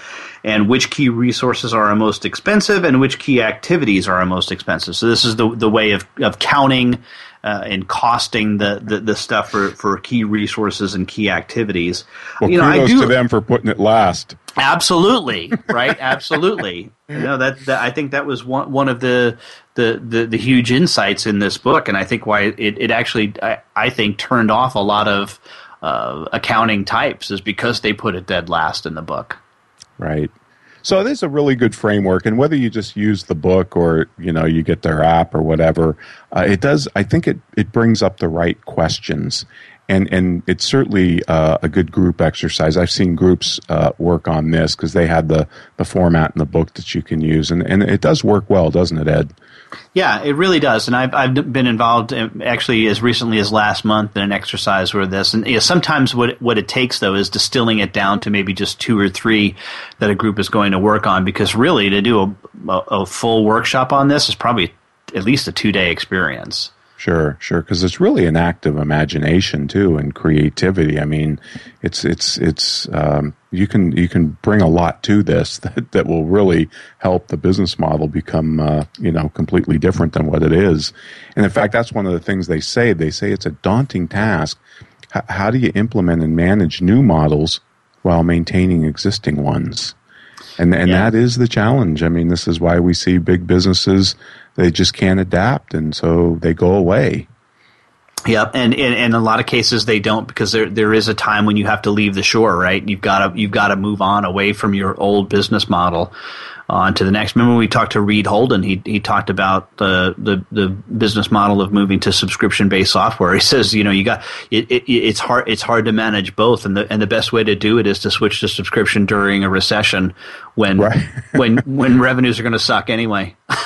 and which key resources are our most expensive, and which key activities are our most expensive. So this is the the way of of counting uh, and costing the, the, the, stuff for, for key resources and key activities. Well, you know, kudos I do, to them for putting it last. Absolutely, right? Absolutely. You know that, that, I think that was one one of the, the the, huge insights in this book, and I think why it, it actually I, I think turned off a lot of uh, accounting types is because they put it dead last in the book. Right. So it is a really good framework, and whether you just use the book or you know you get their app or whatever, uh, it does. I think it it brings up the right questions, and and it's certainly uh, a good group exercise. I've seen groups uh, work on this because they had the the format in the book that you can use, and and it does work well, doesn't it, Ed? Yeah, it really does. And I've, I've been involved in, actually as recently as last month in an exercise where this. And you know, sometimes what, what it takes, though, is distilling it down to maybe just two or three that a group is going to work on. Because really, to do a, a, a full workshop on this is probably at least a two day experience. Sure, sure, because it's really an act of imagination too and creativity. I mean, it's it's it's um, you can you can bring a lot to this that, that will really help the business model become uh, you know completely different than what it is. And in fact, that's one of the things they say. They say it's a daunting task. H- how do you implement and manage new models while maintaining existing ones? And and yeah. that is the challenge. I mean, this is why we see big businesses they just can't adapt, and so they go away. Yep, and, in a lot of cases they don't because there there is a time when you have to leave the shore, right? You've got to you've got to move on away from your old business model on to the next. Remember when we talked to Reed Holden? He he talked about the the, the business model of moving to subscription based software. He says, you know, you got it, it, it's hard it's hard to manage both, and the and the best way to do it is to switch to subscription during a recession when right. when when revenues are going to suck anyway.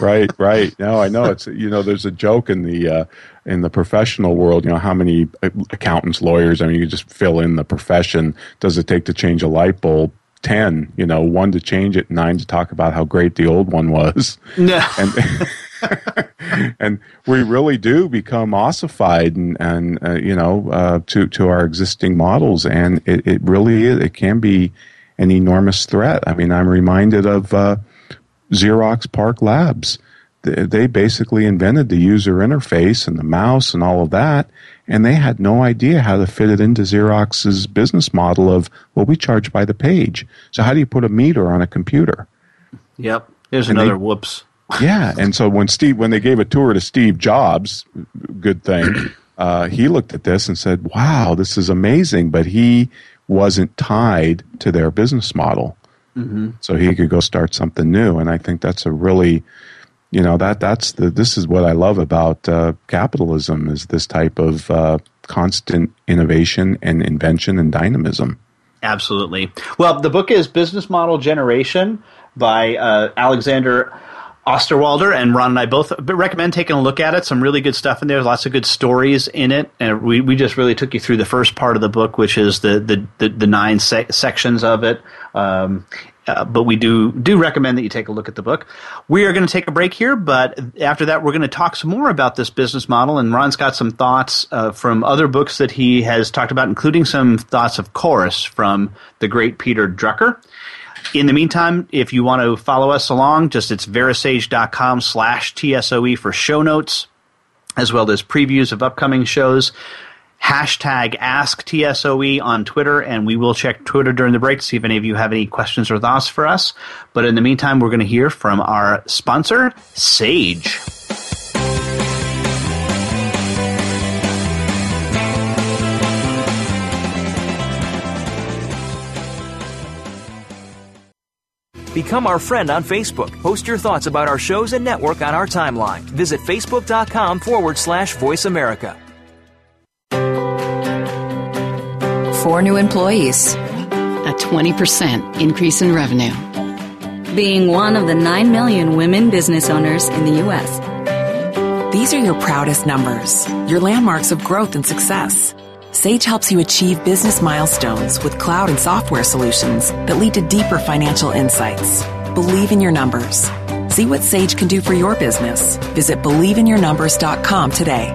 right, right. No, I know it's you know there's a joke in the uh, in the professional world. You know how many accountants, lawyers. I mean, you just fill in the profession. Does it take to change a light bulb? 10 you know one to change it nine to talk about how great the old one was no. and and we really do become ossified and and uh, you know uh, to to our existing models and it, it really is it can be an enormous threat i mean i'm reminded of uh, Xerox PARC Labs. They basically invented the user interface and the mouse and all of that, and they had no idea how to fit it into Xerox's business model of, well, we charge by the page. So how do you put a meter on a computer? Yep. There's and another they, whoops. yeah, and so when Steve, when they gave a tour to Steve Jobs, good thing, uh, he looked at this and said, "Wow, this is amazing," but he wasn't tied to their business model. Mm-hmm. So he could go start something new, and I think that's a really, you know, that that's the this is what I love about uh, capitalism is this type of uh, constant innovation and invention and dynamism. Absolutely. Well, the book is Business Model Generation by uh, Alexander Osterwalder and Ron and I both recommend taking a look at it. Some really good stuff in there. Lots of good stories in it, and we, we just really took you through the first part of the book, which is the the, the, the nine se- sections of it. Um, uh, but we do do recommend that you take a look at the book. We are going to take a break here, but after that, we're going to talk some more about this business model. And Ron's got some thoughts uh, from other books that he has talked about, including some thoughts of Chorus from the great Peter Drucker. In the meantime, if you want to follow us along, just it's verasage.com slash TSOE for show notes, as well as previews of upcoming shows. Hashtag Ask TSOE on Twitter, and we will check Twitter during the break to see if any of you have any questions or thoughts for us. But in the meantime, we're going to hear from our sponsor, Sage. Become our friend on Facebook. Post your thoughts about our shows and network on our timeline. Visit facebook.com forward slash voice America. Four new employees, a 20% increase in revenue. Being one of the 9 million women business owners in the U.S. These are your proudest numbers, your landmarks of growth and success. Sage helps you achieve business milestones with cloud and software solutions that lead to deeper financial insights. Believe in your numbers. See what Sage can do for your business. Visit believeinyournumbers.com today.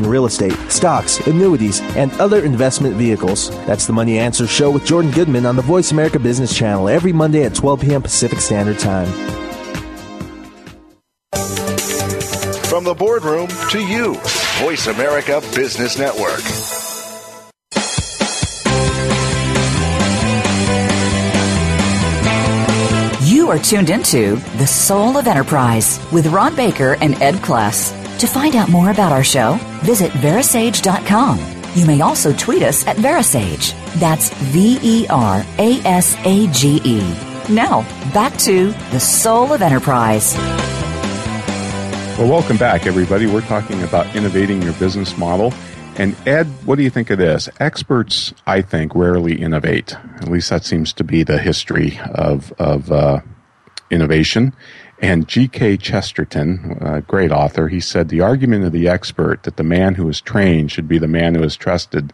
in real estate, stocks, annuities, and other investment vehicles. That's the Money Answer Show with Jordan Goodman on the Voice America Business Channel every Monday at 12 p.m. Pacific Standard Time. From the boardroom to you, Voice America Business Network. You are tuned into The Soul of Enterprise with Ron Baker and Ed Kless. To find out more about our show, visit verasage.com. You may also tweet us at Verasage. That's V E R A S A G E. Now, back to The Soul of Enterprise. Well, welcome back, everybody. We're talking about innovating your business model. And Ed, what do you think of this? Experts, I think, rarely innovate. At least that seems to be the history of of uh, innovation. And G.K. Chesterton, a great author, he said the argument of the expert that the man who is trained should be the man who is trusted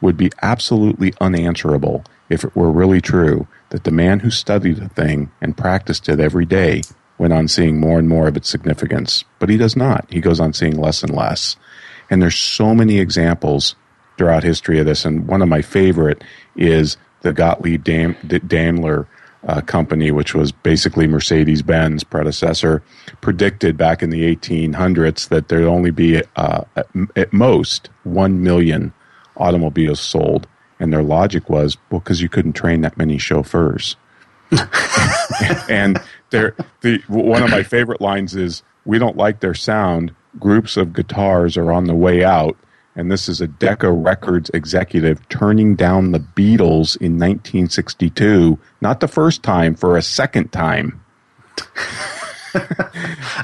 would be absolutely unanswerable if it were really true that the man who studied a thing and practiced it every day went on seeing more and more of its significance. But he does not. He goes on seeing less and less. And there's so many examples throughout history of this. And one of my favorite is the Gottlieb Daimler uh, company, which was basically Mercedes Benz predecessor, predicted back in the 1800s that there'd only be uh, at, at, most 1 million automobiles sold. And their logic was, well, because you couldn't train that many chauffeurs. and there, the one of my favorite lines is, "We don't like their sound. Groups of guitars are on the way out, and this is a Decca Records executive turning down the Beatles in 1962, not the first time, for a second time.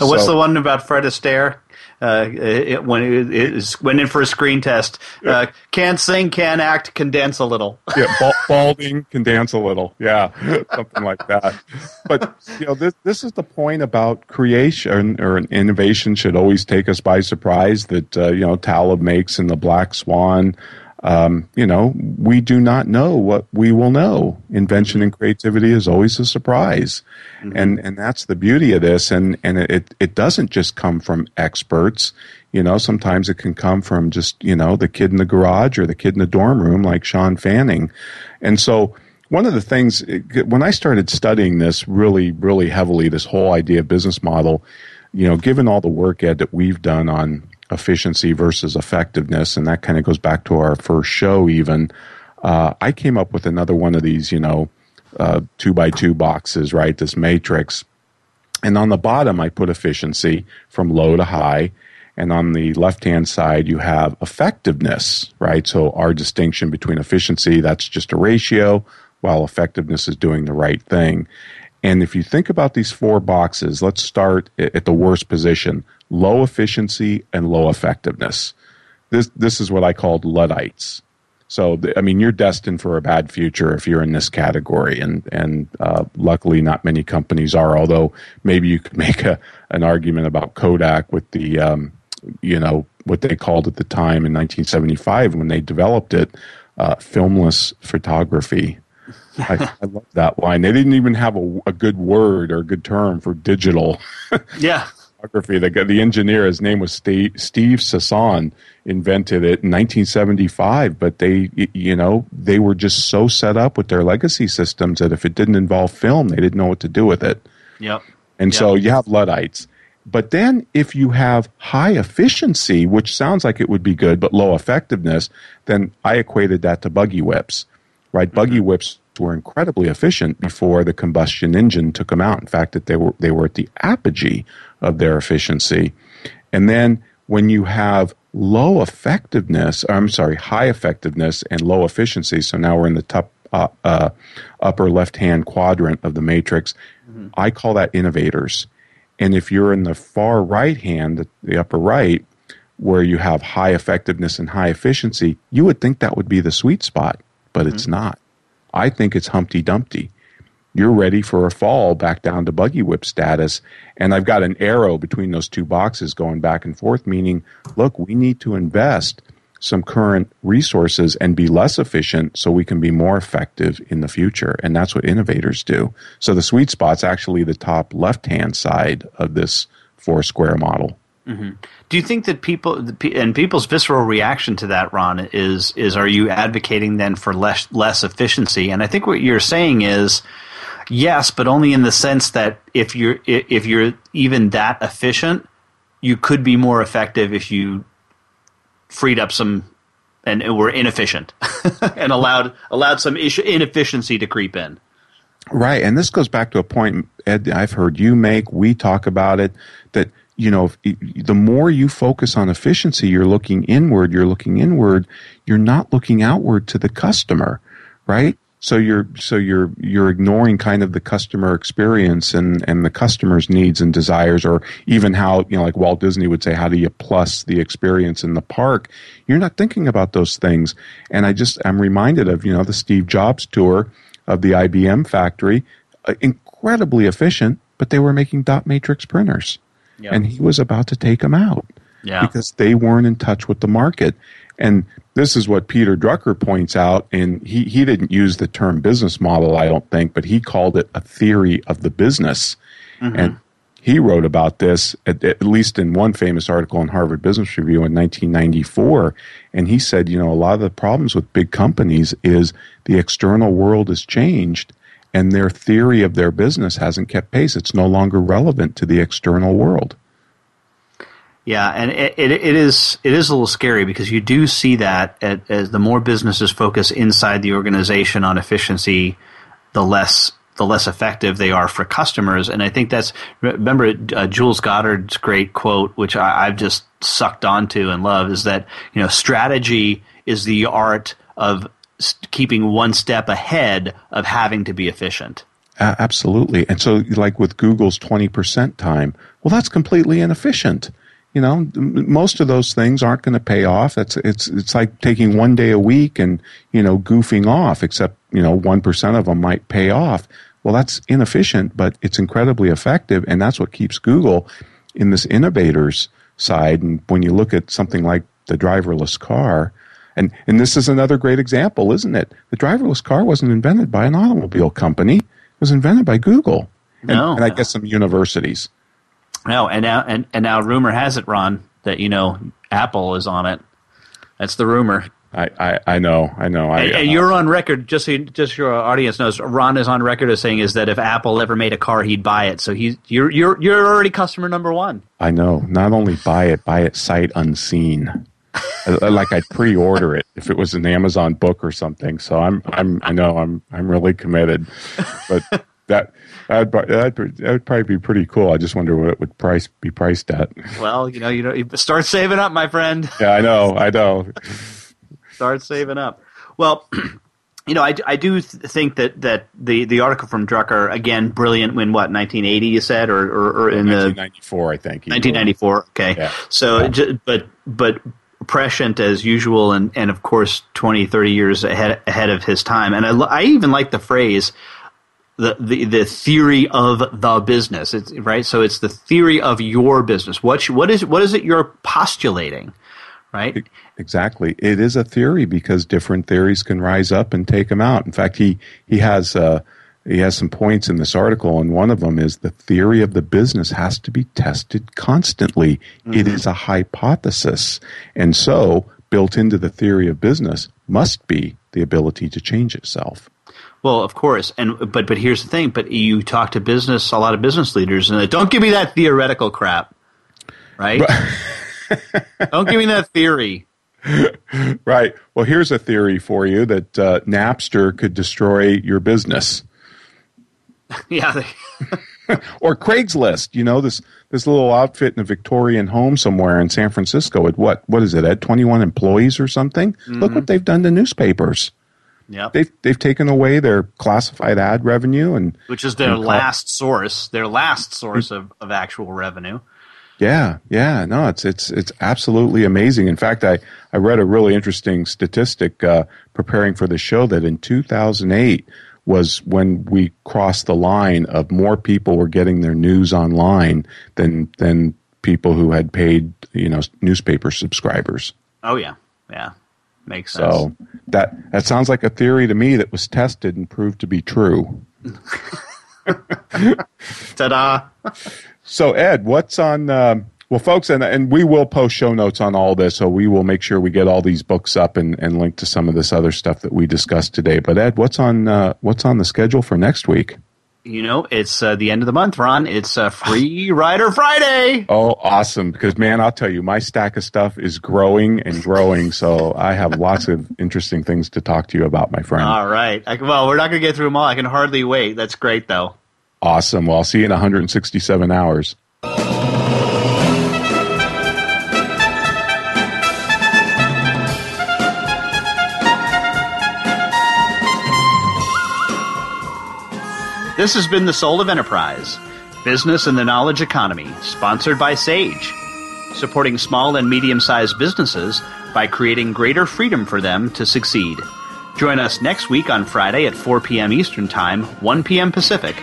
What's so, the one about Fred Astaire? Uh, it, when it, it went in for a screen test, uh, can't sing, can't act, can dance a little. yeah, balding, can dance a little. Yeah, something like that. But you know, this this is the point about creation or innovation should always take us by surprise. That uh, you know, Taleb makes in the Black Swan um, you know, we do not know what we will know. Invention and creativity is always a surprise. Mm-hmm. And, and that's the beauty of this. And, and it, it doesn't just come from experts. You know, sometimes it can come from just, you know, the kid in the garage or the kid in the dorm room like Shawn Fanning. And so, one of the things, when I started studying this really, really heavily, this whole idea of business model, you know, given all the work, Ed, that we've done on efficiency versus effectiveness, and that kind of goes back to our first show. Even uh, I came up with another one of these, you know, uh, two by two boxes, right? This matrix. And on the bottom, I put efficiency from low to high. And on the left hand side, you have effectiveness, right? So our distinction between efficiency, that's just a ratio, while effectiveness is doing the right thing. And if you think about these four boxes, let's start at the worst position low efficiency and low effectiveness. This, this is what I called Luddites. So, I mean, you're destined for a bad future if you're in this category, and and uh, luckily, not many companies are. Although maybe you could make a an argument about Kodak with the, um, you know, what they called at the time in 1975 when they developed it, uh, filmless photography. I, I, love that line. They didn't even have a, a good word or a good term for digital. yeah photography. The, the engineer, his name was Steve, Steve Sasson, invented it in 1975. But they, you know, they were just so set up with their legacy systems that if it didn't involve film, they didn't know what to do with it. Yep. And yep. so you have Luddites. But then if you have high efficiency, which sounds like it would be good, but low effectiveness, then I equated that to buggy whips, right? Mm-hmm. Buggy whips were incredibly efficient before the combustion engine took them out. In fact, that they were they were at the apogee of their efficiency. And then when you have low effectiveness, I'm sorry, high effectiveness and low efficiency, so now we're in the top uh, uh, upper left hand quadrant of the matrix. Mm-hmm. I call that innovators. And if you're in the far right hand, the, upper right, where you have high effectiveness and high efficiency, you would think that would be the sweet spot, but mm-hmm. it's not. I think it's Humpty Dumpty. You're ready for a fall back down to buggy whip status. And I've got an arrow between those two boxes going back and forth, meaning, look, we need to invest some current resources and be less efficient so we can be more effective in the future. And that's what innovators do. So the sweet spot's actually the top left hand side of this four square model. Mm-hmm. Do you think that people and people's visceral reaction to that, Ron, is is are you advocating then for less less efficiency? And I think what you're saying is yes, but only in the sense that if you're if you're even that efficient, you could be more effective if you freed up some and were inefficient and allowed allowed some inefficiency to creep in. Right, and this goes back to a point Ed I've heard you make. We talk about it that you know, the more you focus on efficiency, you're looking inward, you're looking inward, you're not looking outward to the customer, right? So you're, so you're, you're ignoring kind of the customer experience and, and the customer's needs and desires, or even how, you know, like Walt Disney would say, how do you plus the experience in the park? You're not thinking about those things. And I just, I'm reminded of, you know, the Steve Jobs tour of the IBM factory, uh, incredibly efficient, but they were making dot matrix printers Yep. And he was about to take them out yeah. because they weren't in touch with the market. And this is what Peter Drucker points out. And he, he didn't use the term business model, I don't think, but he called it a theory of the business. Mm-hmm. And he wrote about this at, at, least in one famous article in Harvard Business Review in 1994. And he said, you know, a lot of the problems with big companies is the external world has changed and their theory of their business hasn't kept pace. It's no longer relevant to the external world. Yeah, and it, it, it is it is a little scary because you do see that at, as the more businesses focus inside the organization on efficiency, the less the less effective they are for customers. And I think that's remember uh, Jules Goddard's great quote, which I, I've just sucked onto and love, is that you know strategy is the art of keeping one step ahead of having to be efficient. Uh, absolutely. And so, like with Google's 20% time, well, that's completely inefficient. You know, most of those things aren't going to pay off. It's, it's, it's like taking one day a week and, you know, goofing off, except, you know, 1% of them might pay off. Well, that's inefficient, but it's incredibly effective. And that's what keeps Google in this innovators side. And when you look at something like the driverless car, and and this is another great example, isn't it? The driverless car wasn't invented by an automobile company; it was invented by Google, and, no. and I guess some universities. No, and now and, and now rumor has it, Ron, that you know Apple is on it. That's the rumor. I, I, I know, I know. I, and, and you're on record, just so you, just your audience knows. Ron is on record as saying is that if Apple ever made a car, he'd buy it. So he's you're you're you're already customer number one. I know. Not only buy it, buy it sight unseen. Like I'd pre-order it if it was an Amazon book or something. So I'm I'm I know I'm I'm really committed, but that that'd, that'd, that would probably be pretty cool. I just wonder what it would price be priced at. Well, you know, you know, start saving up, my friend. Yeah, I know, I know. start saving up. Well. you know, I, I do think that, that the, the article from Drucker again brilliant when what 1980 you said or, or, or in 1994 I think 1994 okay yeah. so yeah. but but prescient as usual and, and of course 20 30 years ahead ahead of his time and I, I even like the phrase the, the the theory of the business it's right so it's the theory of your business what what is what is it you're postulating right? Exactly. It is a theory because different theories can rise up and take them out. In fact, he he has uh, he has some points in this article, and one of them is the theory of the business has to be tested constantly. Mm-hmm. It is a hypothesis, and so built into the theory of business must be the ability to change itself. Well, of course, and but but here's the thing. But you talk to business, a lot of business leaders, and they don't give me that theoretical crap, right? Don't give me that theory. right. Well, here's a theory for you that uh, Napster could destroy your business. yeah. or Craigslist. You know this this little outfit in a Victorian home somewhere in San Francisco. At what what is it? At 21 employees or something. Mm-hmm. Look what they've done to newspapers. Yeah, they've they've taken away their classified ad revenue and which is their last source, their last source of, of actual revenue. Yeah, yeah, no, it's it's it's absolutely amazing. In fact, I I read a really interesting statistic uh, preparing for the show that in 2008 was when we crossed the line of more people were getting their news online than than people who had paid you know newspaper subscribers. Oh yeah, yeah, makes sense. So that that sounds like a theory to me that was tested and proved to be true. Ta-da! So, Ed, what's on? Um, well, folks, and and we will post show notes on all this, so we will make sure we get all these books up and, and link to some of this other stuff that we discussed today. But Ed, what's on uh, what's on the schedule for next week? You know, it's uh, the end of the month, Ron. It's a free Rider Friday. Oh, awesome! Because man, I'll tell you, my stack of stuff is growing and growing. so I have lots of interesting things to talk to you about, my friend. All right. I, well, we're not going to get through them all. I can hardly wait. That's great, though. Awesome. Well, I'll see you in 167 hours. This has been The Soul of Enterprise Business and the Knowledge Economy, sponsored by Sage, supporting small and medium sized businesses by creating greater freedom for them to succeed. Join us next week on Friday at 4 p.m. Eastern Time, 1 p.m. Pacific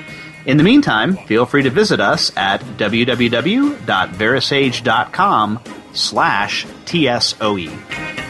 in the meantime, feel free to visit us at www.verasage.com slash TSOE.